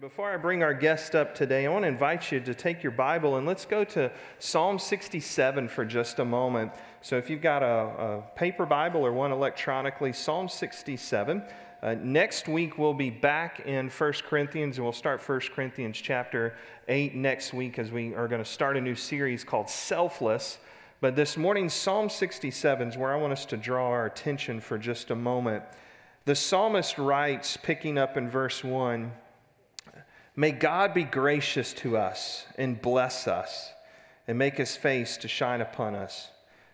Before I bring our guest up today, I want to invite you to take your Bible and let's go to Psalm 67 for just a moment. So, if you've got a, a paper Bible or one electronically, Psalm 67. Uh, next week, we'll be back in 1 Corinthians, and we'll start 1 Corinthians chapter 8 next week as we are going to start a new series called Selfless. But this morning, Psalm 67 is where I want us to draw our attention for just a moment. The psalmist writes, picking up in verse 1 May God be gracious to us and bless us and make his face to shine upon us,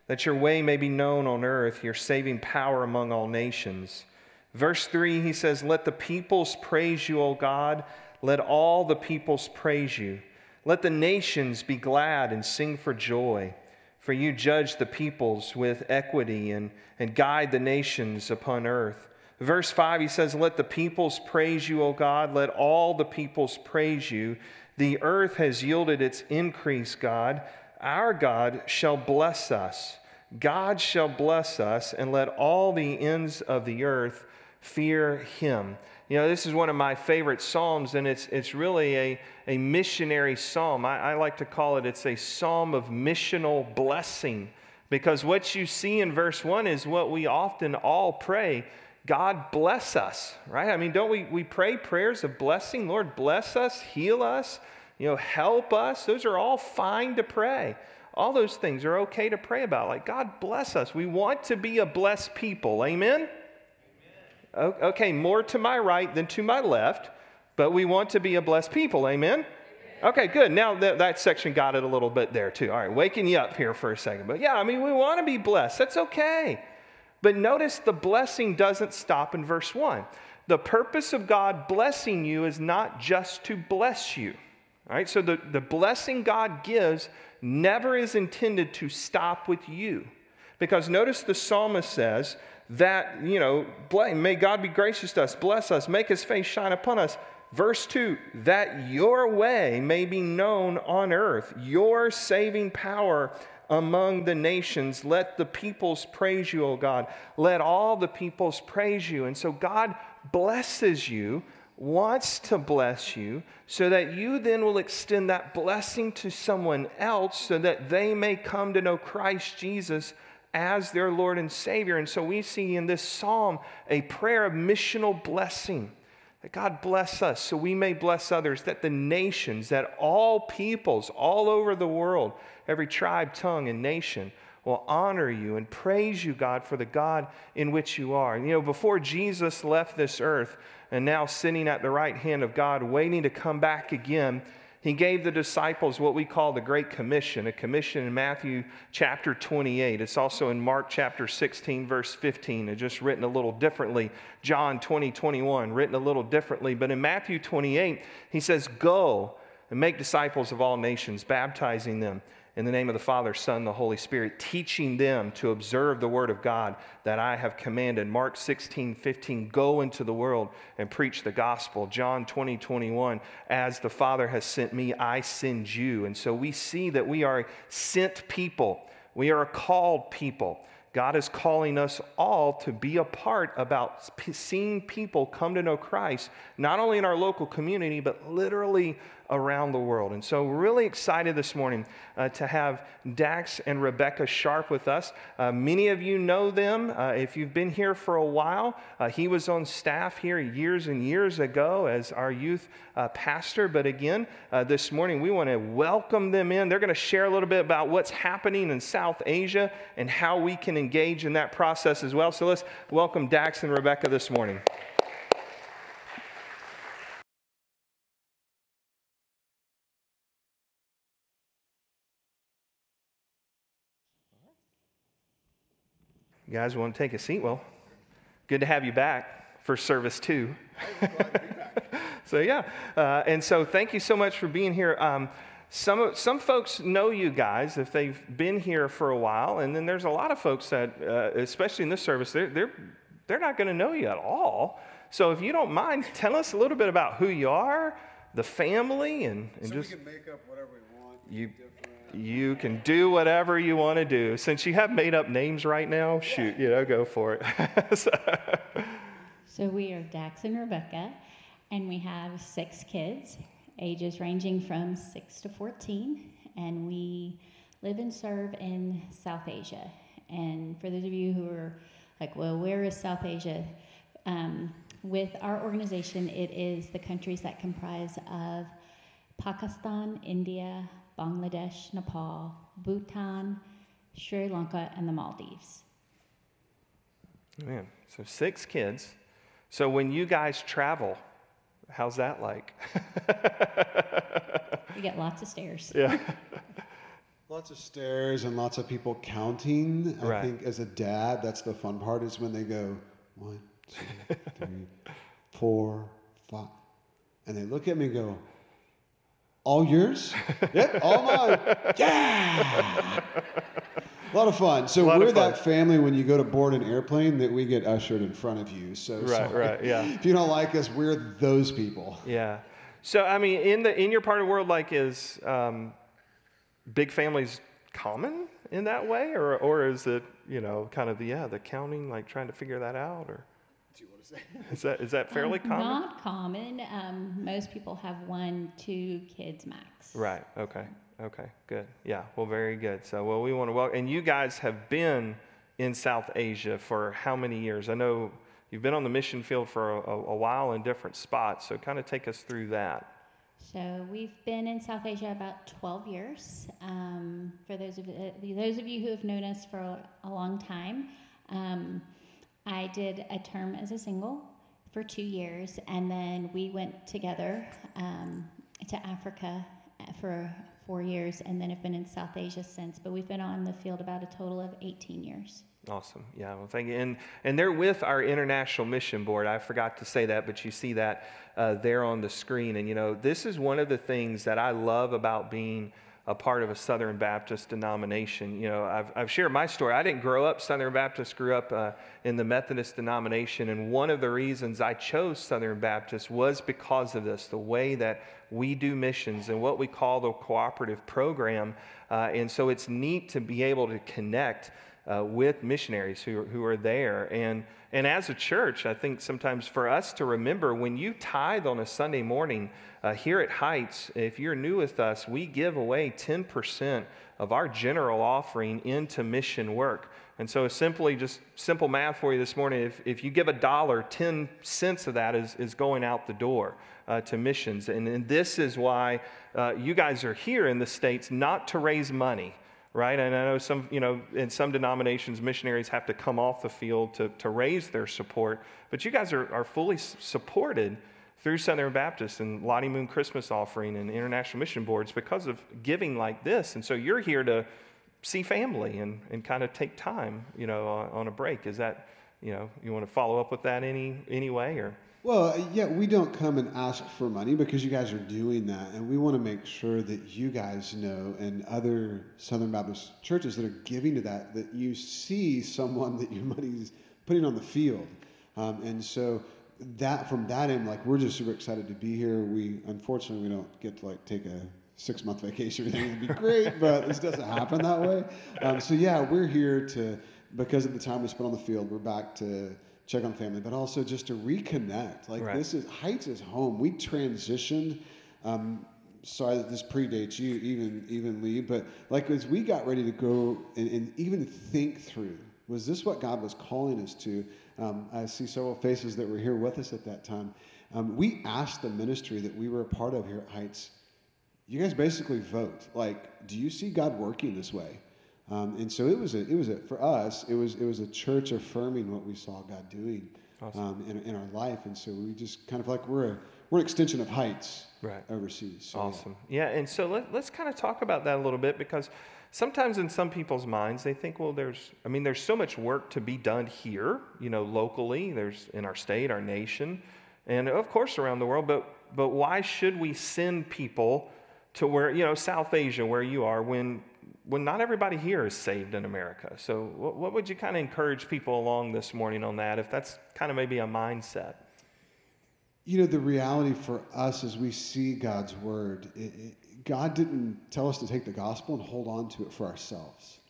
that your way may be known on earth, your saving power among all nations. Verse 3, he says, Let the peoples praise you, O God. Let all the peoples praise you. Let the nations be glad and sing for joy. For you judge the peoples with equity and, and guide the nations upon earth. Verse 5, he says, Let the peoples praise you, O God. Let all the peoples praise you. The earth has yielded its increase, God. Our God shall bless us. God shall bless us, and let all the ends of the earth fear him. You know, this is one of my favorite psalms, and it's, it's really a, a missionary psalm. I, I like to call it, it's a psalm of missional blessing. Because what you see in verse 1 is what we often all pray God bless us, right? I mean, don't we, we pray prayers of blessing? Lord, bless us, heal us, you know, help us. Those are all fine to pray. All those things are okay to pray about. Like, God bless us. We want to be a blessed people. Amen? Amen. Okay, more to my right than to my left, but we want to be a blessed people. Amen? Okay, good. Now that, that section got it a little bit there too. All right, waking you up here for a second. But yeah, I mean, we want to be blessed. That's okay. But notice the blessing doesn't stop in verse 1. The purpose of God blessing you is not just to bless you. All right, so the, the blessing God gives never is intended to stop with you. Because notice the psalmist says that, you know, may God be gracious to us, bless us, make his face shine upon us. Verse 2 that your way may be known on earth, your saving power among the nations. Let the peoples praise you, O God. Let all the peoples praise you. And so God blesses you, wants to bless you, so that you then will extend that blessing to someone else so that they may come to know Christ Jesus as their Lord and Savior. And so we see in this psalm a prayer of missional blessing. That God bless us so we may bless others, that the nations, that all peoples all over the world every tribe, tongue, and nation will honor you and praise you, God, for the God in which you are. You know, before Jesus left this earth and now sitting at the right hand of God, waiting to come back again, he gave the disciples what we call the Great Commission, a commission in Matthew chapter 28. It's also in Mark chapter 16, verse 15. It's just written a little differently. John 20, 21, written a little differently. But in Matthew 28, he says, Go and make disciples of all nations, baptizing them in the name of the Father, Son, the Holy Spirit, teaching them to observe the word of God that I have commanded. Mark 16, 15, go into the world and preach the gospel. John 20, 21, as the Father has sent me, I send you. And so we see that we are sent people, we are a called people. God is calling us all to be a part about seeing people come to know Christ, not only in our local community, but literally around the world. And so, really excited this morning uh, to have Dax and Rebecca Sharp with us. Uh, many of you know them uh, if you've been here for a while. Uh, he was on staff here years and years ago as our youth uh, pastor. But again, uh, this morning we want to welcome them in. They're going to share a little bit about what's happening in South Asia and how we can engage in that process as well. So, let's welcome Dax and Rebecca this morning. You guys want to take a seat? Well, good to have you back for service two. so, yeah. Uh, and so, thank you so much for being here. Um, some, some folks know you guys if they've been here for a while, and then there's a lot of folks that, uh, especially in this service, they're, they're, they're not going to know you at all. So, if you don't mind, tell us a little bit about who you are, the family, and, and so just. we can make up whatever we want. You, you can do whatever you want to do. Since you have made up names right now, shoot, you know, go for it. so. so we are Dax and Rebecca, And we have six kids, ages ranging from 6 to 14. And we live and serve in South Asia. And for those of you who are like, well, where is South Asia? Um, with our organization, it is the countries that comprise of Pakistan, India, Bangladesh, Nepal, Bhutan, Sri Lanka, and the Maldives. Man, so six kids. So when you guys travel, how's that like? we get lots of stairs. Yeah. Lots of stairs and lots of people counting. I Right. think as a dad, that's the fun part is when they go one, two, three, four, five. And they look at me and go, All yours? yep, all mine. Yeah. A lot of fun. So we're fun. that family when you go to board an airplane that we get ushered in front of you. So Right, sorry. right, yeah. If you don't like us, we're those people. Yeah. So I mean, in the in your part of the world, like, is um, big families common in that way, or or is it you know kind of the yeah the counting like trying to figure that out, or Do you want to say? is that is that fairly Um, common? Not common. Um, most people have one, two kids max. Right. Okay. Okay. Good. Yeah. Well, very good. So, well, we want to welcome. And you guys have been in South Asia for how many years? I know you've been on the mission field for a, a, a while in different spots. So, kind of take us through that. So we've been in South Asia about 12 years. Um, for those of uh, those of you who have known us for a, a long time, um, I did a term as a single for two years, and then we went together um, to Africa for four years, and then have been in South Asia since. But we've been on the field about a total of 18 years. Awesome. Yeah. Well, thank you. And and they're with our international mission board. I forgot to say that, but you see that uh, there on the screen. And you know, this is one of the things that I love about being a part of a Southern Baptist denomination. You know, I've, I've shared my story. I didn't grow up Southern Baptist, grew up uh, in the Methodist denomination. And one of the reasons I chose Southern Baptist was because of this the way that we do missions and what we call the cooperative program. Uh, and so it's neat to be able to connect. Uh, with missionaries who, who are there. And, and as a church, I think sometimes for us to remember when you tithe on a Sunday morning uh, here at Heights, if you're new with us, we give away 10% of our general offering into mission work. And so, simply just simple math for you this morning if, if you give a dollar, 10 cents of that is, is going out the door uh, to missions. And, and this is why uh, you guys are here in the States, not to raise money right? And I know some, you know, in some denominations, missionaries have to come off the field to, to raise their support, but you guys are, are fully supported through Southern Baptist and Lottie Moon Christmas offering and international mission boards because of giving like this. And so you're here to see family and, and kind of take time, you know, on, on a break. Is that, you know, you want to follow up with that any, any way or? Well, yeah, we don't come and ask for money because you guys are doing that. And we want to make sure that you guys know and other Southern Baptist churches that are giving to that, that you see someone that your money is putting on the field. Um, and so that from that end, like we're just super excited to be here. We unfortunately we don't get to like take a six month vacation. It'd be great, but this doesn't happen that way. Um, so yeah, we're here to because of the time we spent on the field, we're back to check on family, but also just to reconnect. Like Right. this is Heights is home. We transitioned. Um, sorry that this predates you, even even Lee, but like as we got ready to go and, and even think through, was this what God was calling us to? Um, I see several faces that were here with us at that time. Um, we asked the ministry that we were a part of here at Heights. You guys basically vote. Like, do you see God working this way? Um, and so it was a, it was a, for us, it was, it was a church affirming what we saw God doing um, in, in our life. And so we just kind of like, we're a, we're an extension of Heights Right. overseas. So, yeah. Awesome. Yeah, and so let, let's kind of talk about that a little bit because sometimes in some people's minds they think, well, there's, I mean, there's so much work to be done here, you know, locally. There's in our state, our nation, and of course around the world. But but why should we send people to where you know South Asia, where you are, when when not everybody here is saved in America? So what, what would you kind of encourage people along this morning on that, if that's kind of maybe a mindset? You know, the reality for us as we see God's word, it, it, God didn't tell us to take the gospel and hold on to it for ourselves.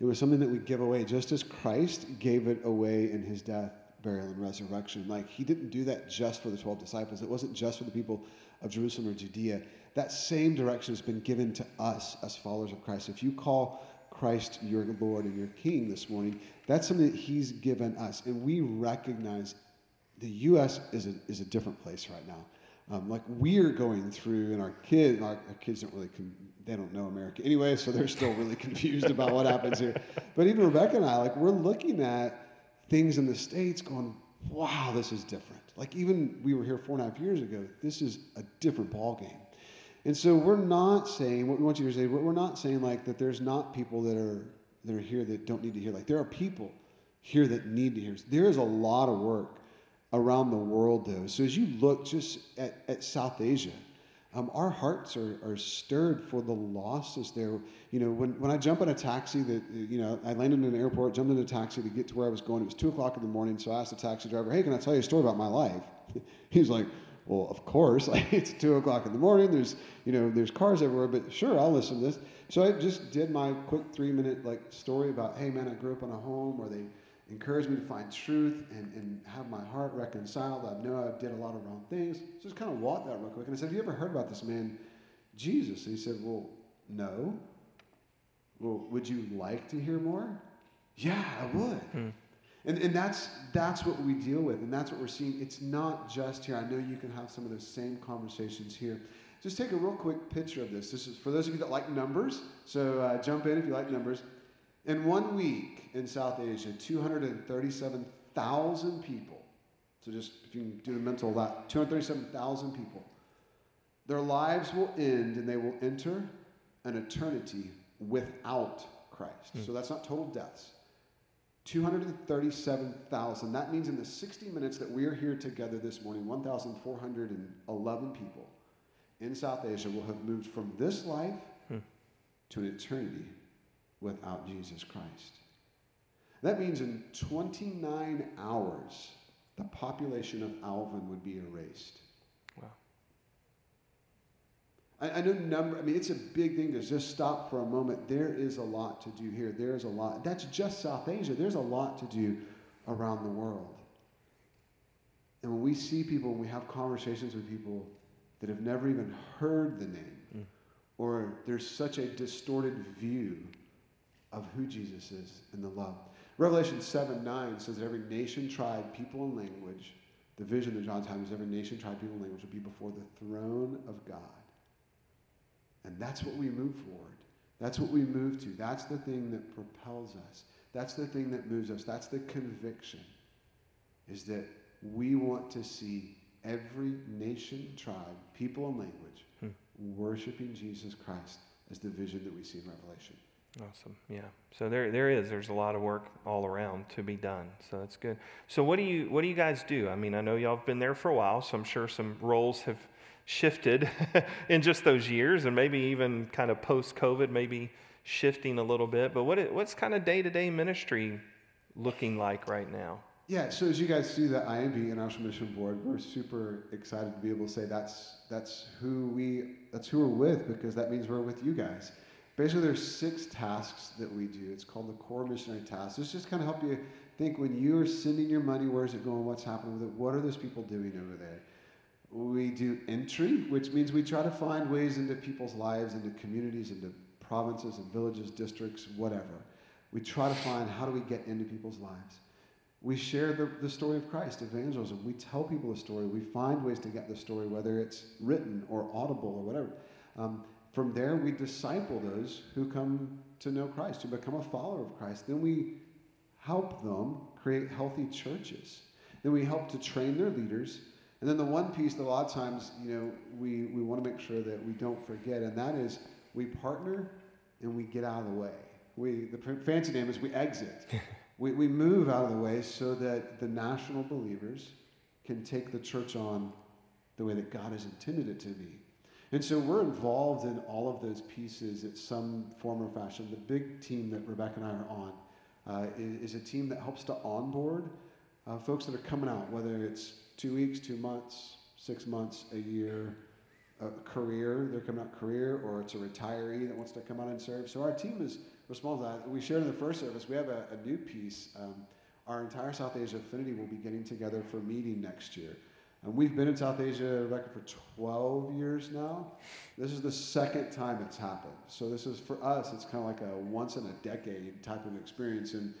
It was something that we give away, just as Christ gave it away in his death, burial, and resurrection. Like, he didn't do that just for the 12 disciples, it wasn't just for the people of Jerusalem or Judea. That same direction has been given to us as followers of Christ. If you call Christ your Lord and your King this morning, that's something that he's given us. And we recognize the U.S. is a, is a different place right now. Um, like we're going through, and our kids, our, our kids don't really, con- they don't know America anyway, so they're still really confused about what happens here. But even Rebecca and I, like we're looking at things in the states, going, "Wow, this is different." Like even we were here four and a half years ago. This is a different ball game. And so we're not saying what we want you to say. We're not saying like that. There's not people that are that are here that don't need to hear. Like there are people here that need to hear. There is a lot of work around the world, though. So as you look just at, at South Asia, um, our hearts are, are stirred for the losses there. You know, when, when I jump in a taxi that, you know, I landed in an airport, jumped in a taxi to get to where I was going. It was two o'clock in the morning. So I asked the taxi driver, hey, can I tell you a story about my life? He's like, well, of course, it's two o'clock in the morning. There's, you know, there's cars everywhere, but sure, I'll listen to this. So I just did my quick three minute like story about, hey man, I grew up in a home where they encouraged me to find truth and, and have my heart reconciled. I know I did a lot of wrong things. So just kind of walked that real quick. And I said, Have you ever heard about this man, Jesus? And he said, Well, no. Well, would you like to hear more? Yeah, I would. Hmm. And, and that's, that's what we deal with, and that's what we're seeing. It's not just here. I know you can have some of those same conversations here. Just take a real quick picture of this. This is for those of you that like numbers. So uh, jump in if you like numbers. In one week in South Asia, 237,000 people, so just if you can do the mental that, 237,000 people, their lives will end and they will enter an eternity without Christ. Mm. So that's not total deaths. 237,000. That means in the 60 minutes that we are here together this morning, 1,411 people in South Asia will have moved from this life hmm. to an eternity without Jesus Christ. That means in 29 hours, the population of Alvin would be erased. I, I know number, I mean, it's a big thing to just stop for a moment. There is a lot to do here. There is a lot. That's just South Asia. There's a lot to do around the world. And when we see people, when we have conversations with people that have never even heard the name, mm. or there's such a distorted view of who Jesus is and the love. Revelation 7 9 says that every nation, tribe, people, and language, the vision that John's having is every nation, tribe, people, and language will be before the throne of God. And that's what we move forward. That's what we move to. That's the thing that propels us. That's the thing that moves us. That's the conviction, is that we want to see every nation, tribe, people, and language hmm. worshiping Jesus Christ as the vision that we see in Revelation. Awesome. Yeah. So there, there is. There's a lot of work all around to be done. So that's good. So what do you, what do you guys do? I mean, I know y'all have been there for a while, so I'm sure some roles have shifted in just those years, and maybe even kind of post COVID, maybe shifting a little bit. But what, what's kind of day to day ministry looking like right now? Yeah, so as you guys see the IMB International Mission Board, we're super excited to be able to say that's that's who we that's who we're with because that means we're with you guys. Basically, there's six tasks that we do. It's called the core missionary tasks. This just kind of help you think when you are sending your money, where's it going? What's happening with it? What are those people doing over there? We do entry, which means we try to find ways into people's lives, into communities, into provinces and villages, districts, whatever. We try to find how do we get into people's lives. We share the, the story of Christ, evangelism. We tell people the story. We find ways to get the story, whether it's written or audible or whatever. Um, from there, we disciple those who come to know Christ, who become a follower of Christ. Then we help them create healthy churches. Then we help to train their leaders. And then the one piece that a lot of times, you know, we, we want to make sure that we don't forget, and that is we partner and we get out of the way. We, the fancy name is we exit. we, we move out of the way so that the national believers can take the church on the way that God has intended it to be. And so we're involved in all of those pieces at some form or fashion. The big team that Rebecca and I are on uh, is, is, a team that helps to onboard uh, folks that are coming out, whether it's two weeks, two months, six months, a year, a career, they're coming out career, or it's a retiree that wants to come out and serve. So our team is responsible for that. We shared in the first service, we have a, a new piece. Um, our entire South Asia affinity will be getting together for a meeting next year. And we've been in South Asia, Rebecca, for 12 years now. This is the second time it's happened. So this is for us, it's kind of like a once in a decade type of experience. And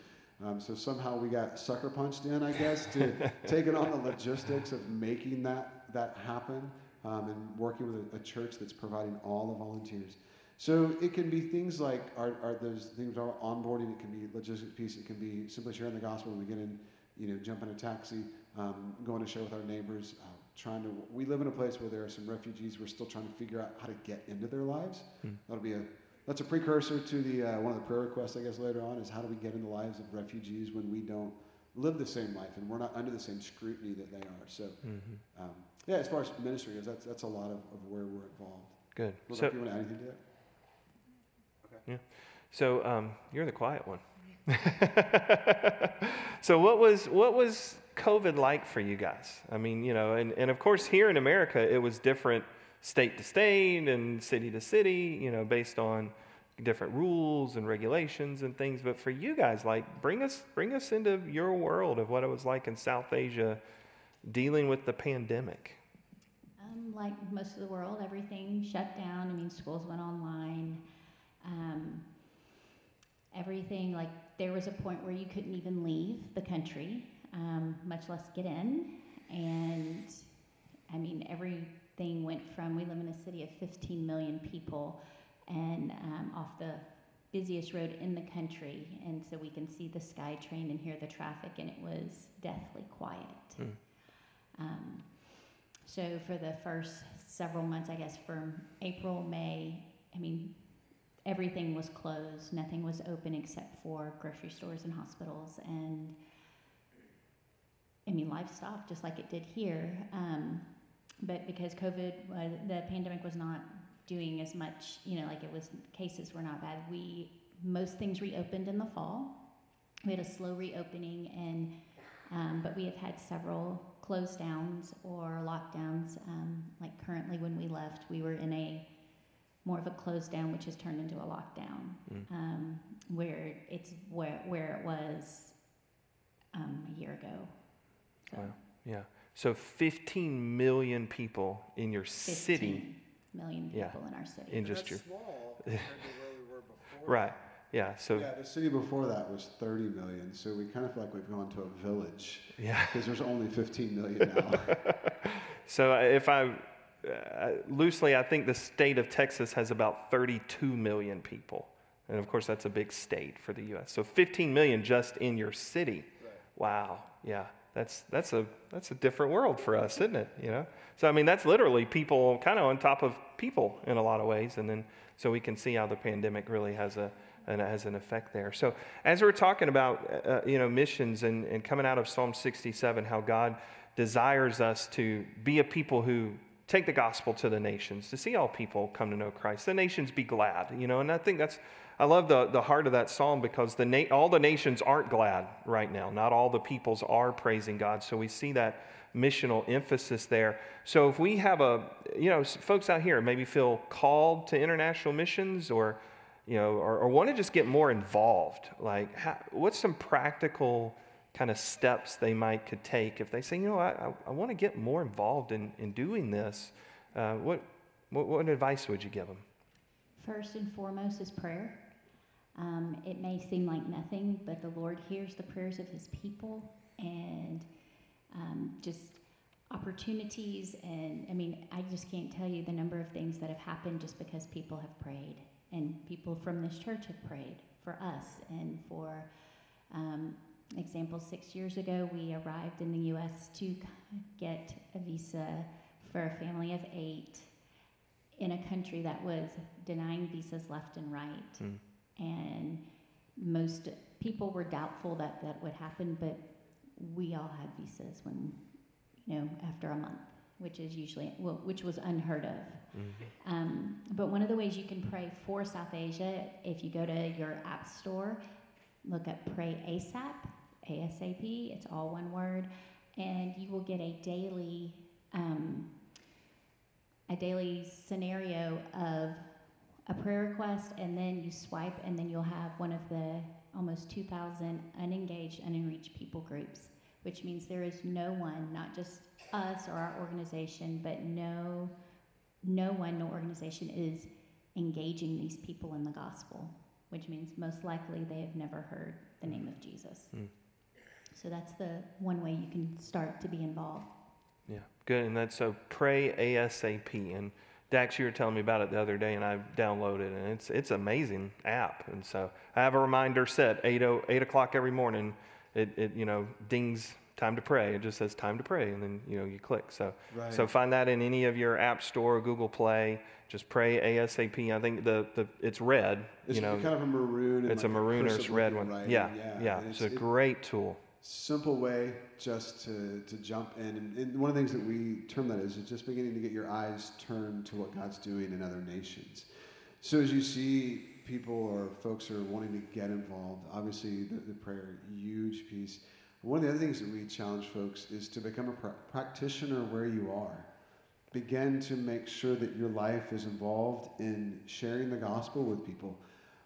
um, so somehow we got sucker punched in, I guess, to taking on the logistics of making that that happen um, and working with a, a, church that's providing all the volunteers. So it can be things like our, our those things are onboarding. It can be logistics piece. It can be simply sharing the gospel when we get in, you know, jump in a taxi, um, going to share with our neighbors. Uh, trying to, we live in a place where there are some refugees. We're still trying to figure out how to get into their lives. Hmm. That'll be a that's a precursor to the uh, one of the prayer requests I guess later on is how do we get in the lives of refugees when we don't live the same life and we're not under the same scrutiny that they are. So, mm-hmm. um, yeah, as far as ministry goes, that's that's a lot of, of where we're involved. Good. so, if you want to add anything to that? Okay. Yeah. So um, you're the quiet one. so what was what was COVID like for you guys? I mean, you know, and, and of course here in America it was different state to state and city to city, you know, based on different rules and regulations and things. But for you guys, like bring us bring us into your world of what it was like in South Asia dealing with the pandemic. Um, like most of the world, everything shut down. I mean, schools went online. Um, everything like there was a point where you couldn't even leave the country, um, much less get in. And I mean, every thing went from we live in a city of 15 million people and um, off the busiest road in the country. And so we can see the SkyTrain and hear the traffic and it was deathly quiet. Mm. um, so for the first several months i guess from april may i mean everything was closed. Nothing was open except for grocery stores and hospitals and i mean life stopped just like it did here. Um, but because COVID, uh, the pandemic was not doing as much, you know, like it was, cases were not bad. We, most things reopened in the fall. We had a slow reopening, and um, but we have had several close downs or lockdowns. Um, like currently, when we left, we were in a more of a closed down, which has turned into a lockdown, mm. um, where it's where where it was um, a year ago. So. Wow. Yeah. So 15 million people in your 15 city. Million people yeah, in our city. In just your small compared to where we were before. Right. Yeah. So yeah, the city before that was 30 million. So we kind of feel like we've gone to a village. Yeah. Because there's only 15 million now. so if I uh, loosely, I think the state of Texas has about 32 million people. And of course, that's a big state for the U.S. So 15 million just in your city. Right. Wow. Yeah that's that's a that's a different world for us, isn't it? You know. So I mean, that's literally people kind of on top of people in a lot of ways, and then so we can see how the pandemic really has a and has an effect there. So as we're talking about uh, uh you know missions and, and coming out of Psalm 67, how God desires us to be a people who take the gospel to the nations, to see all people come to know Christ. The nations be glad, you know, and I think that's I love the, the heart of that psalm because the na- all the nations aren't glad right now. Not all the peoples are praising God. So we see that missional emphasis there. So if we have a, you know, folks out here maybe feel called to international missions or, you know, or, or want to just get more involved, like how, what's some practical kind of steps they might could take if they say, you know, I, I, I want to get more involved in, in doing this. Uh, what, what, what advice would you give them? First and foremost is prayer. Um, it may seem like nothing, but the Lord hears the prayers of his people and um, just opportunities. And I mean, I just can't tell you the number of things that have happened just because people have prayed. And people from this church have prayed for us and for um, example, six years ago, we arrived in the U.S. to get a visa for a family of eight in a country that was denying visas left and right. Mm and most people were doubtful that that would happen, but we all had visas when, you know, after a month, which is usually, well, which was unheard of. Mm-hmm. Um, but one of the ways you can pray for South Asia, if you go to your app store, look up Pray ASAP, ASAP, it's all one word, and you will get a daily, um, a daily scenario of a prayer request, and then you swipe, and then you'll have one of the almost 2,000 unengaged, unreached people groups, which means there is no one, not just us or our organization, but no, no one, no organization is engaging these people in the gospel, which means most likely they have never heard the name of Jesus. Mm. So that's the one way you can start to be involved. Yeah, good. And that's so pray ASAP. And Dax, you were telling me about it the other day, and I downloaded it, and it's it's amazing app. And so I have a reminder set eight o eight o'clock every morning. It it you know dings time to pray. It just says time to pray, and then you know you click. So Right. so find that in any of your App Store, Google Play. Just pray ASAP. I think the the it's red. It's you know, kind of a maroon. And it's a like maroon or it's red one. writing. Yeah, yeah. yeah. and It's a great tool. Simple way just to, to jump in. And, and one of the things that we term that is, is just beginning to get your eyes turned to what God's doing in other nations. So as you see people or folks are wanting to get involved, obviously the, the prayer, huge piece. One of the other things that we challenge folks is to become a pra- practitioner where you are. Begin to make sure that your life is involved in sharing the gospel with people.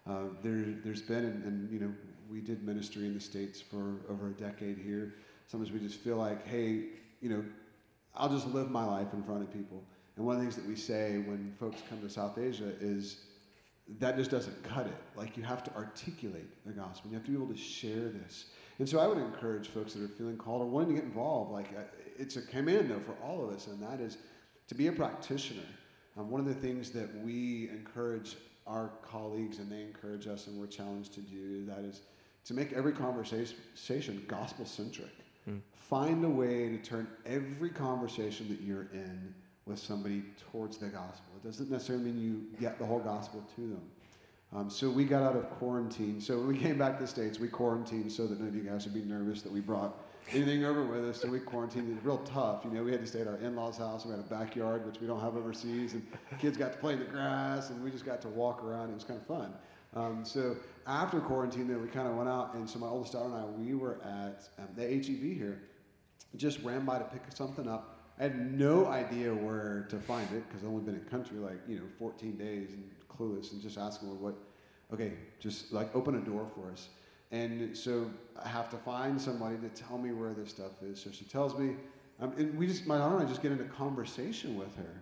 Uh, there, there's been, and, and you know, we did ministry in the States for over a decade here. Sometimes we just feel like, hey, you know, I'll just live my life in front of people. And one of the things that we say when folks come to South Asia is that just doesn't cut it. Like you have to articulate the gospel. You have to be able to share this. And so I would encourage folks that are feeling called or wanting to get involved. Like uh, it's a command though for all of us, and that is to be a practitioner. Um, one of the things that we encourage our colleagues and they encourage us and we're challenged to do that is to make every conversation gospel centric. Mm. Find a way to turn every conversation that you're in with somebody towards the gospel. It doesn't necessarily mean you get the whole gospel to them. Um, so we got out of quarantine. So when we came back to the States, we quarantined so that none of you guys would be nervous that we brought anything over with us. So we quarantined. It was real tough. You know, we had to stay at our in-laws' house. We had a backyard, which we don't have overseas. And kids got to play in the grass, and we just got to walk around. It was kind of fun. Um, so after quarantine, then we kind of went out. And so my oldest daughter and I, we were at um, the HEB here. Just ran by to pick something up. I had no idea where to find it because I've only been in country like, you know, 14 days and clueless and just asking her what, okay, just like open a door for us. And so I have to find somebody to tell me where this stuff is. So she tells me, um, and we just, my daughter and I just get into conversation with her.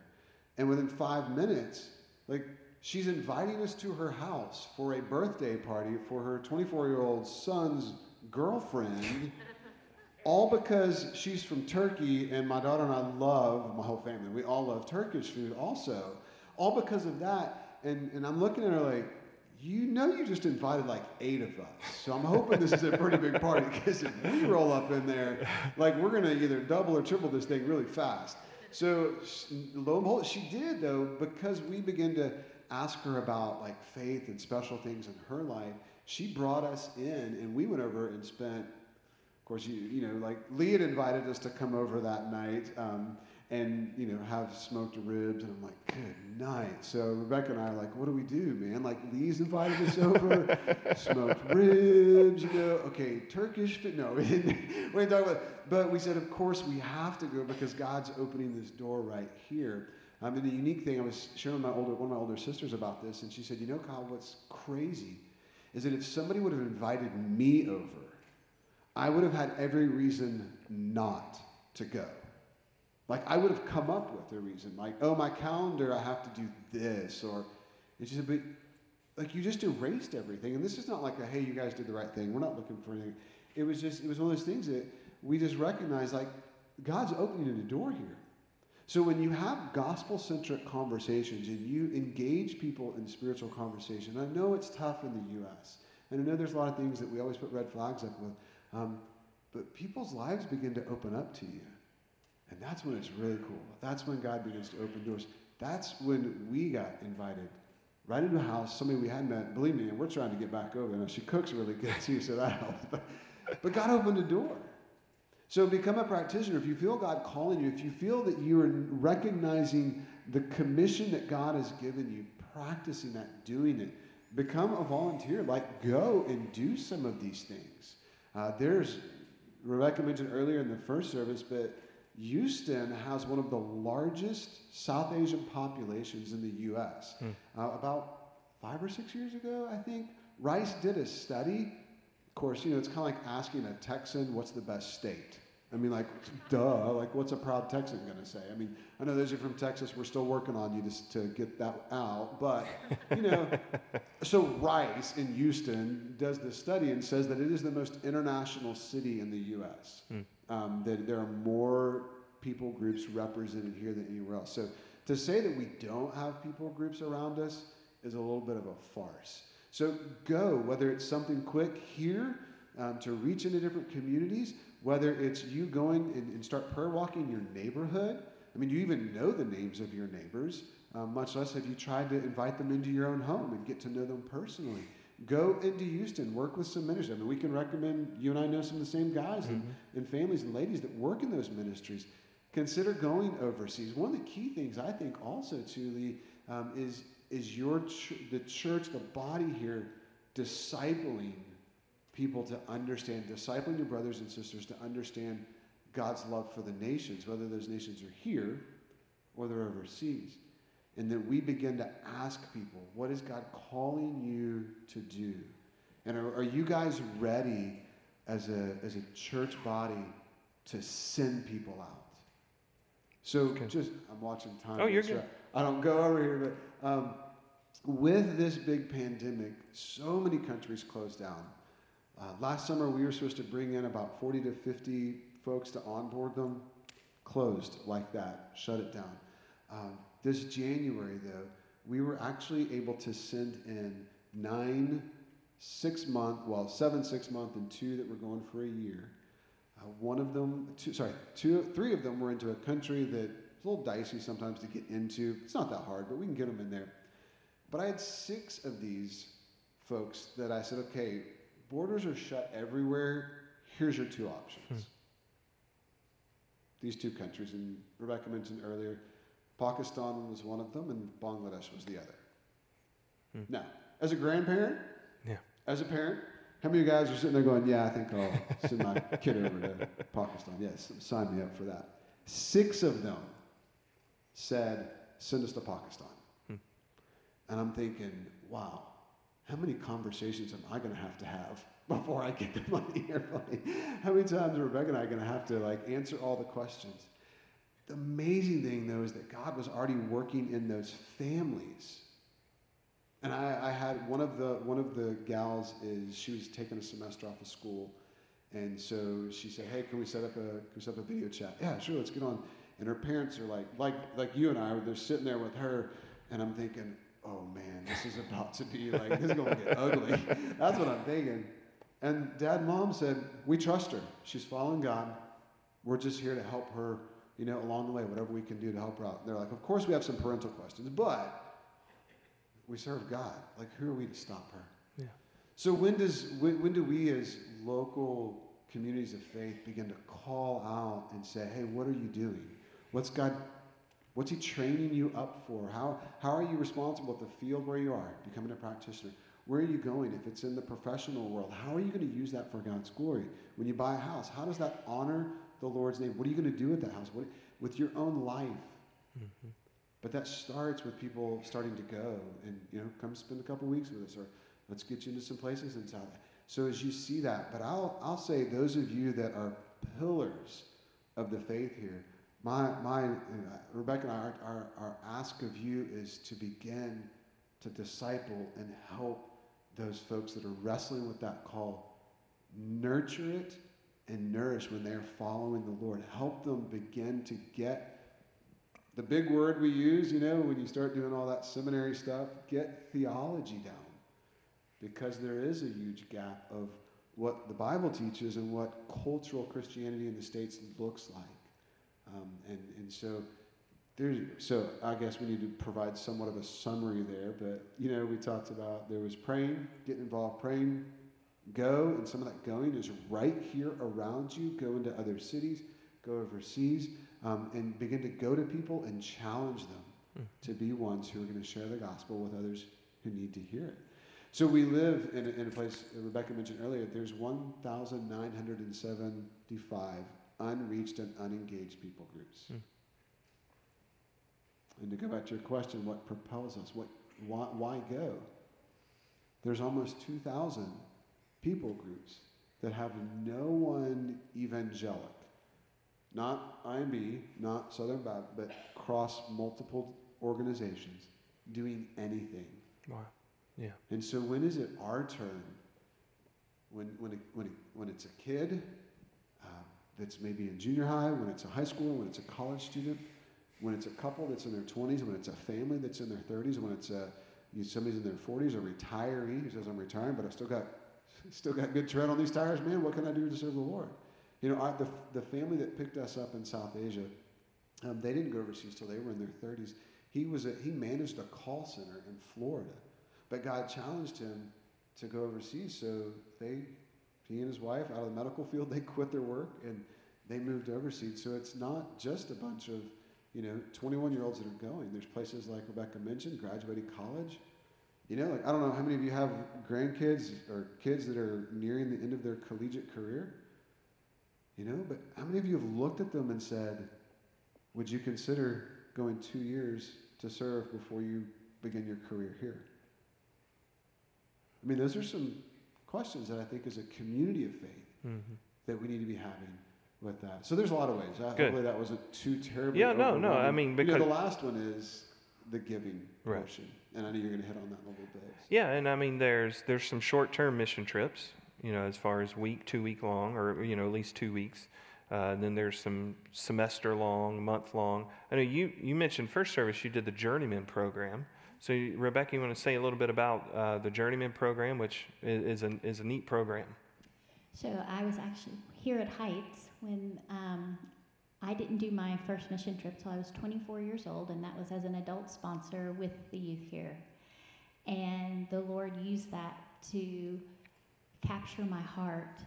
And within five minutes, like she's inviting us to her house for a birthday party for her 24 year old son's girlfriend. all because she's from Turkey and my daughter and I love, my whole family, we all love Turkish food also. All because of that. And, and I'm looking at her like, you know you just invited like eight of us. So I'm hoping this is a pretty big party because if we roll up in there, like we're going to either double or triple this thing really fast. So lo and behold, she did though, because we began to ask her about like faith and special things in her life. She brought us in and we went over and spent of course, you you know, like Lee had invited us to come over that night um, and you know have smoked ribs, and I'm like, good night. So Rebecca and I are like, what do we do, man? Like Lee's invited us over, smoked ribs, you know, okay, Turkish food. No, we didn't, we didn't talk about. It. But we said, of course, we have to go because God's opening this door right here. I mean, the unique thing I was sharing with my older one of my older sisters about this, and she said, you know, Kyle, what's crazy is that if somebody would have invited me over I would have had every reason not to go. Like, I would have come up with a reason, like, oh, my calendar, I have to do this. Or, and she said, but, like, you just erased everything. And this is not like a, hey, you guys did the right thing. We're not looking for anything. It was just, it was one of those things that we just recognized, like, God's opening a door here. So when you have gospel centric conversations and you engage people in spiritual conversation, I know it's tough in the U.S., and I know there's a lot of things that we always put red flags up with. Um, but people's lives begin to open up to you. And that's when it's really cool. That's when God begins to open doors. That's when we got invited right into a house, somebody we hadn't met. Believe me, and we're trying to get back over there. She cooks really good too, so that helps. But, but God opened a door. So become a practitioner. If you feel God calling you, if you feel that you are recognizing the commission that God has given you, practicing that, doing it, become a volunteer. Like, go and do some of these things. Uh, there's, Rebecca mentioned earlier in the first service, but Houston has one of the largest South Asian populations in the U.S. Uh, about five or six years ago, I think, Rice did a study Of course, you know, it's kind of like asking a Texan what's the best state. I mean, like, duh, like, what's a proud Texan going to say? I mean, I know those are from Texas. We're still working on you to, to get that out. But, you know, so Rice in Houston does this study and says that it is the most international city in the U.S., mm. um, that there are more people groups represented here than anywhere else. So to say that we don't have people groups around us is a little bit of a farce. So go, whether it's something quick here um, to reach into different communities, whether it's you going and, and, start prayer walking your neighborhood. I mean, you even know the names of your neighbors, um, much less have you tried to invite them into your own home and get to know them personally. Go into Houston, work with some ministers. I mean, we can recommend, you and I know some of the same guys mm-hmm. and, and families and ladies that work in those ministries. Consider going overseas. One of the key things I think also, Lee, um, is, is your ch- the church, the body here, discipling people to understand, discipling your brothers and sisters to understand God's love for the nations, whether those nations are here or they're overseas. And that we begin to ask people, what is God calling you to do? And are, are you guys ready as a, as a church body to send people out? So okay. just, I'm watching time. Oh, you're good. I don't go over here, but um, with this big pandemic, so many countries closed down. Uh, last summer, we were supposed to bring in about 40 to 50 folks to onboard them. Closed like that, shut it down. Um, this January, though, we were actually able to send in nine six month, well, seven six month, and two that were going for a year. Uh, one of them, two, sorry, two, three of them were into a country that it's a little dicey sometimes to get into. It's not that hard, but we can get them in there. But I had six of these folks that I said, okay, borders are shut everywhere. Here's your two options. Hmm. These two countries, and Rebecca mentioned earlier, Pakistan was one of them, and Bangladesh was the other. Hmm. Now, as a grandparent, yeah. as a parent, how many of you guys are sitting there going, Yeah, I think I'll send my kid over to Pakistan? Yes, sign me up for that. Six of them said, Send us to Pakistan. Hmm. And I'm thinking, Wow, how many conversations am I going to have to have before I get them on the money here? how many times are Rebecca and I going to have to like answer all the questions? The amazing thing, though, is that God was already working in those families. And I, I, had one of the one of the gals is she was taking a semester off of school, and so she said, "Hey, can we set up a can we set up a video chat? Yeah, sure, let's get on." And her parents are like like like you and I, they're sitting there with her, and I'm thinking, oh man, this is about to be like, this is going to get ugly. That's what I'm thinking. And dad and mom said, we trust her. She's following God. We're just here to help her, you know, along the way, whatever we can do to help her out. And they're like, of course we have some parental questions, but we serve God. Like, who are we to stop her? Yeah. So when does when, when do we as local communities of faith begin to call out and say, hey, what are you doing? What's God What's he training you up for? How, how are you responsible at the field where you are, becoming a practitioner? Where are you going? If it's in the professional world, how are you going to use that for God's glory? When you buy a house, how does that honor the Lord's name? What are you going to do with that house? What, with your own life? Mm-hmm. But that starts with people starting to go and, you know, come spend a couple weeks with us or let's get you into some places in South. So as you see that, but I'll, I'll say those of you that are pillars of the faith here, my, my, Rebecca and I, our, our, our ask of you is to begin to disciple and help those folks that are wrestling with that call. Nurture it and nourish when they're following the Lord. Help them begin to get the big word we use, you know, when you start doing all that seminary stuff, get theology down. Because there is a huge gap of what the Bible teaches and what cultural Christianity in the States looks like. Um, and, and so there's, so I guess we need to provide somewhat of a summary there, but you know, we talked about there was praying, getting involved, praying, go, and some of that going is right here around you. Go into other cities, go overseas, um, and begin to go to people and challenge them mm. to be ones who are going to share the gospel with others who need to hear it. So we live in a, in a place, Rebecca mentioned earlier, there's 1,975 unreached and unengaged people groups. Hmm. And to go back to your question, what propels us? What, why, why go? There's almost 2,000 people groups that have no one evangelic, not IMB, not Southern Baptist, but cross multiple organizations doing anything. Wow. Yeah. And so when is it our turn? When, when, it, when, it, when it's a kid uh, that's maybe in junior high, when it's a high schooler, when it's a college student, when it's a couple that's in their 20s, when it's a family that's in their 30s, when it's a, you somebody's in their 40s, a retiree who says, I'm retiring, but I still got, still got good tread on these tires. Man, what can I do to serve the Lord? You know, the, the family that picked us up in South Asia, um, they didn't go overseas till they were in their 30s. He, was a, he managed a call center in Florida, but God challenged him to go overseas. So they, he and his wife, out of the medical field, they quit their work and they moved overseas. So it's not just a bunch of, you know, 21 year olds that are going. There's places like Rebecca mentioned, graduating college. You know, like I don't know how many of you have grandkids or kids that are nearing the end of their collegiate career. You know, but how many of you have looked at them and said, would you consider going two years to serve before you begin your career here? I mean, those are some questions that I think as a community of faith Mm-hmm. that we need to be having with that. So there's a lot of ways. I, Good. hopefully that wasn't too terribly. Yeah, no, no, I mean, You know, because- the last one is the giving Right. portion, and I know you're going to hit on that a little bit. Yeah, and I mean, there's there's some short-term mission trips, you know, as far as week, two week long, or you know, at least two weeks. Uh, and then there's some semester long, month long. I know you you mentioned first service. You did the Journeyman program. So you- Rebecca, you want to say a little bit about uh, the Journeyman program, which is, is a is a neat program. So I was actually here at Heights when um, I didn't do my first mission trip till I was 24 years old, and that was as an adult sponsor with the youth here. And the Lord used that to capture my heart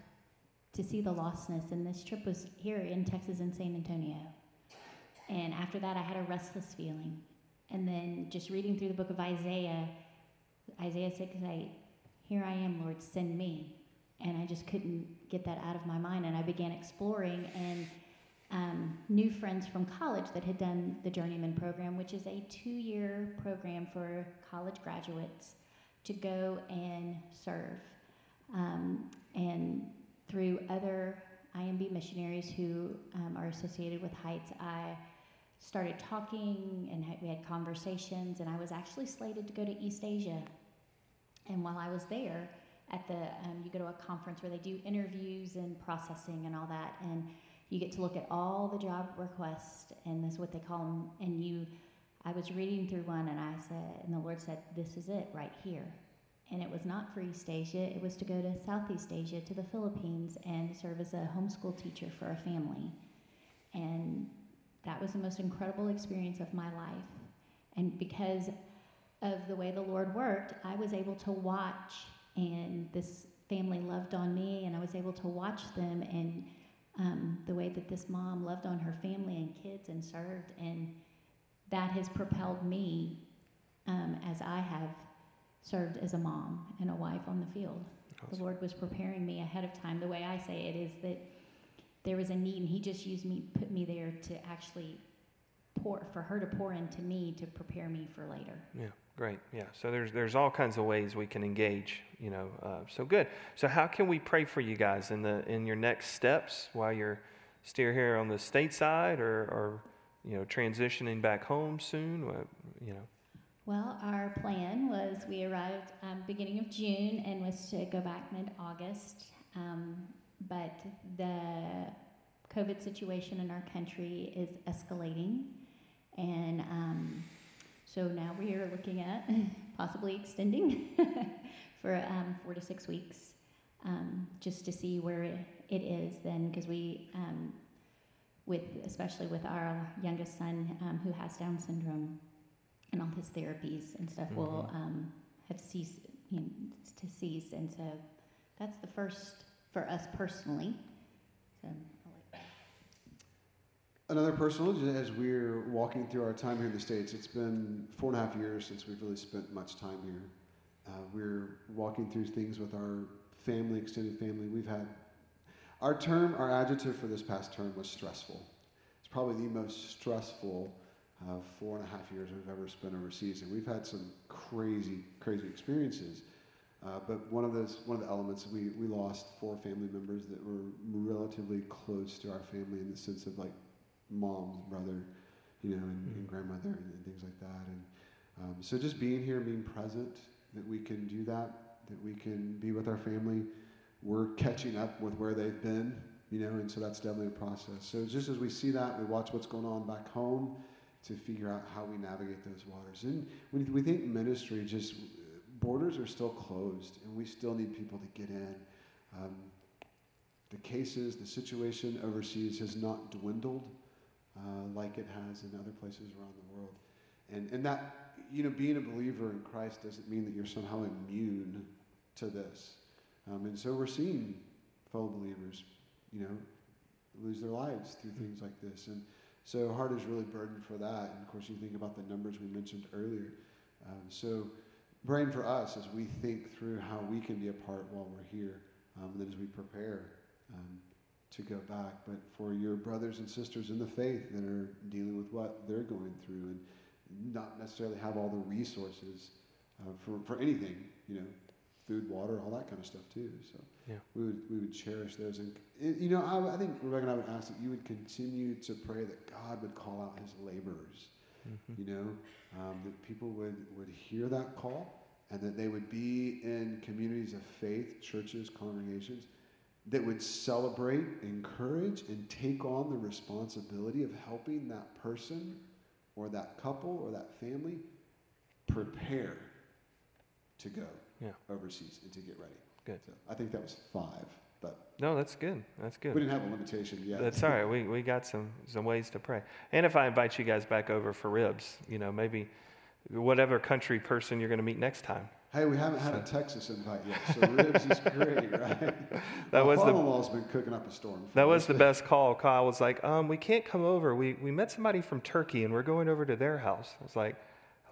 to see the lostness. And this trip was here in Texas in San Antonio. And after that, I had a restless feeling. And then just reading through the book of Isaiah, Isaiah 6 8, Here I am, Lord, send me and I just couldn't get that out of my mind. And I began exploring and um, new friends from college that had done the Journeyman program, which is a two year program for college graduates to go and serve. Um, and through other IMB missionaries who um, are associated with Heights, I started talking and we had conversations, and I was actually slated to go to East Asia. And while I was there, at the um, you go to a conference where they do interviews and processing and all that, and you get to look at all the job requests, and that's what they call them. And you, I was reading through one, and I said, and the Lord said, "This is it right here." And it was not for East Asia; it was to go to Southeast Asia, to the Philippines, and serve as a homeschool teacher for a family. And that was the most incredible experience of my life. And because of the way the Lord worked, I was able to watch, and this family loved on me, and I was able to watch them and um, the way that this mom loved on her family and kids and served, and that has propelled me um, as I have served as a mom and a wife on the field. The Lord was preparing me ahead of time. The way I say it is that there was a need, and He just used me, put me there to actually pour, for her to pour into me to prepare me for later. Yeah, great. Yeah, so there's there's all kinds of ways we can engage. You know, uh, so good. So how can we pray for you guys in the in your next steps while you're still here on the stateside or or you know transitioning back home soon? What, you know. Well, our plan was we arrived um, beginning of June and was to go back mid August, um, but the COVID situation in our country is escalating, and um, so now we are looking at possibly extending for um, four to six weeks, um, just to see where it, is then, because we. Um, with especially with our youngest son um, who has Down syndrome, and all his therapies and stuff will Mhm. um, have ceased you know, to cease, and so that's the first for us personally. So Another personal, as we're walking through our time here in the States, it's been four and a half years since we've really spent much time here. Uh, we're walking through things with our family, extended family. We've had our term, our adjective for this past term was stressful. It's probably the most stressful uh, four and a half years we've ever spent overseas, and we've had some crazy, crazy experiences. Uh, but one of those, one of the elements, we, we lost four family members that were relatively close to our family in the sense of like mom, brother, you know, and, and grandmother and, and, things like that. And um, so just being here, being present, that we can do that, that we can be with our family. We're catching up with where they've been, you know, and so that's definitely a process. So just as we see that, we watch what's going on back home to figure out how we navigate those waters. And when we think ministry, just borders are still closed, and we still need people to get in. Um, the cases, the situation overseas has not dwindled uh, like it has in other places around the world. And, and that, you know, being a believer in Christ doesn't mean that you're somehow immune to this. Um, and so we're seeing fellow believers, you know, lose their lives through things like this. And so heart is really burdened for that. And of course, you think about the numbers we mentioned earlier. Um, so brain for us as we think through how we can be a part while we're here, um, and then as we prepare um, to go back. But for your brothers and sisters in the faith that are dealing with what they're going through and not necessarily have all the resources uh, for, for anything, you know, food, water, all that kind of stuff too. So yeah. we would we would cherish those, and you know, I, I think Rebecca and I would ask that you would continue to pray that God would call out His laborers Mm-hmm. You know, um, that people would, would hear that call and that they would be in communities of faith, churches, congregations, that would celebrate, encourage, and take on the responsibility of helping that person or that couple or that family prepare to go yeah. overseas and to get ready. Good. So I think that was five. But no, that's good. That's good. We didn't have a limitation yet. That's all right. We, we got some, some ways to pray. And if I invite you guys back over for ribs, you know, maybe whatever country person you're going to meet next time. Hey, we haven't had a Texas invite yet, so ribs is great, right? That was the has been cooking up a storm. That was the best call. Kyle was like, um, "We can't come over. We we met somebody from Turkey, and we're going over to their house." I was like, "I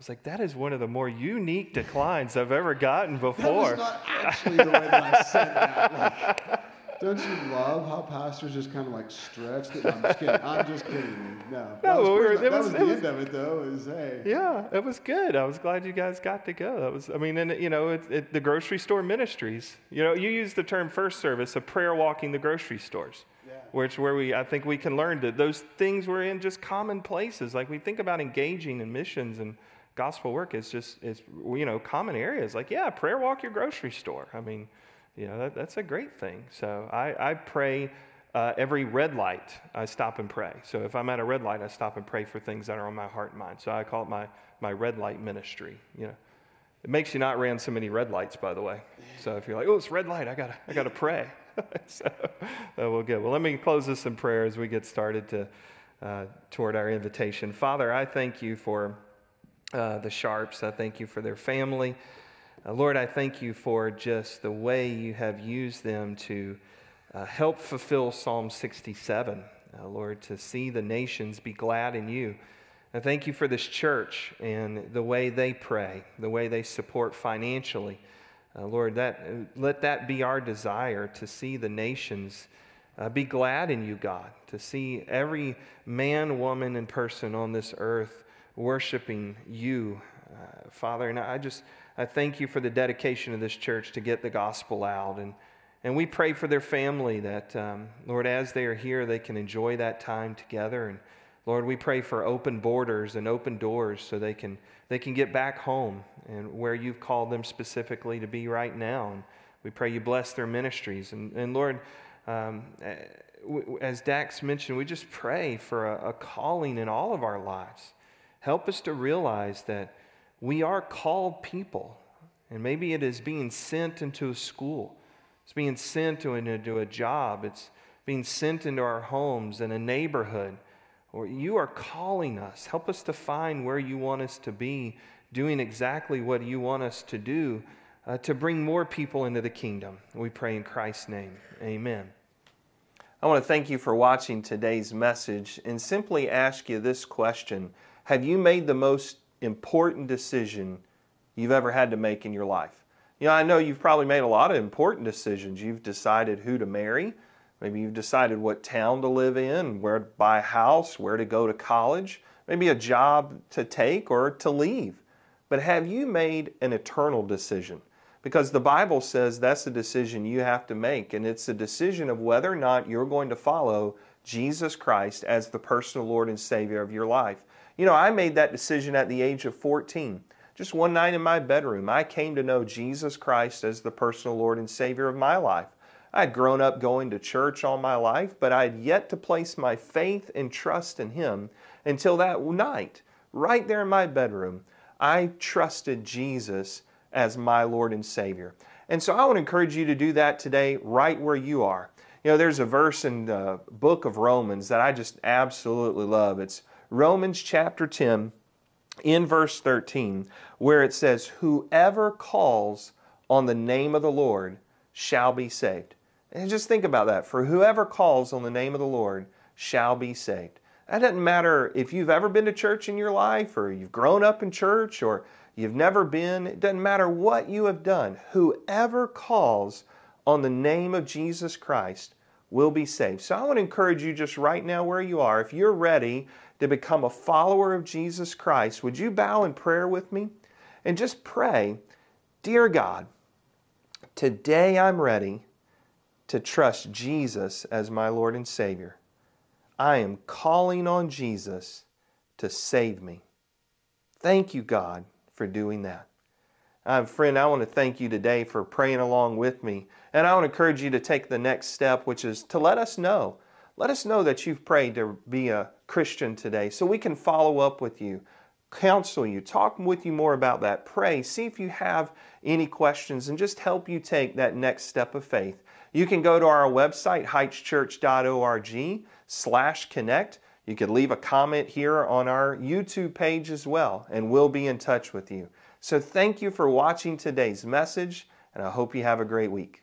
was like, that is one of the more unique declines I've ever gotten before." that was not actually the way that I said that. Like, don't you love how pastors just kind of like stretch? The, no, I'm just kidding. I'm just kidding. No, No, that was, we were, that was, was the was, end of it, though. Is hey. Yeah, it was good. I was glad you guys got to go. That was, I mean, and you know, it, it, the grocery store ministries. You know, you use the term first service, a prayer walking the grocery stores. Yeah. Which where we I think we can learn that those things were in just common places. Like we think about engaging in missions and gospel work is just it's you know common areas. Like yeah, prayer walk your grocery store. I mean you know, that, that's a great thing. So I, I pray uh, every red light, I stop and pray. So if I'm at a red light, I stop and pray for things that are on my heart and mind. So I call it my, my red light ministry. You know, it makes you not ran so many red lights, by the way. So if you're like, oh, it's red light, I gotta, I gotta pray. so uh, we'll get. Well, let me close this in prayer as we get started to uh, toward our invitation. Father, I thank you for uh, the Sharps. I thank you for their family. Uh, Lord, I thank you for just the way you have used them to uh, help fulfill Psalm 67. Uh, Lord, to see the nations be glad in you. I thank you for this church and the way they pray, the way they support financially. Uh, Lord, that, let that be our desire to see the nations uh, be glad in you, God, to see every man, woman, and person on this earth worshiping you, uh, Father. And I just I thank you for the dedication of this church to get the gospel out. And, and we pray for their family that, um, Lord, as they are here, they can enjoy that time together. And Lord, we pray for open borders and open doors so they can, they can get back home and where you've called them specifically to be right now. And we pray you bless their ministries. And, and Lord, um, as Dax mentioned, we just pray for a, a calling in all of our lives. Help us to realize that we are called people. And maybe it is being sent into a school, it's being sent into a job, it's being sent into our homes and a neighborhood. Or you are calling us. Help us to find where you want us to be, doing exactly what you want us to do uh, to bring more people into the kingdom. We pray in Christ's name. Amen. I want to thank you for watching today's message and simply ask you this question Have you made the most important decision you've ever had to make in your life. You know, I know you've probably made a lot of important decisions. You've decided who to marry. Maybe you've decided what town to live in, where to buy a house, where to go to college, maybe a job to take or to leave. But have you made an eternal decision? because the Bible says that's a decision you have to make, and it's a decision of whether or not you're going to follow Jesus Christ as the personal Lord and Savior of your life. You know, I made that decision at the age of 14. Just one night in my bedroom, I came to know Jesus Christ as the personal Lord and Savior of my life. I had grown up going to church all my life, but I had yet to place my faith and trust in Him until that night, right there in my bedroom. I trusted Jesus as my Lord and Savior. And so I to encourage you to do that today, right where you are. You know, there's a verse in the book of Romans that I just absolutely love. It's Romans chapter 10, in verse 13, where it says, Whoever calls on the name of the Lord shall be saved. And just think about that. For whoever calls on the name of the Lord shall be saved. That doesn't matter if you've ever been to church in your life, or you've grown up in church, or you've never been. It doesn't matter what you have done. Whoever calls on the name of Jesus Christ will be saved. So I want to encourage you just right now where you are, if you're ready to become a follower of Jesus Christ, would you bow in prayer with me? And just pray, Dear God, today I'm ready to trust Jesus as my Lord and Savior. I am calling on Jesus to save me. Thank you, God, for doing that. Uh, friend, I want to thank you today for praying along with me. And I want to encourage you to take the next step, which is to let us know. Let us know that you've prayed to be a Christian today so we can follow up with you, counsel you, talk with you more about that. Pray, see if you have any questions, and just help you take that next step of faith. You can go to our website, heightschurch.org slash connect. You could leave a comment here on our YouTube page as well, and we'll be in touch with you. So thank you for watching today's message, and I hope you have a great week.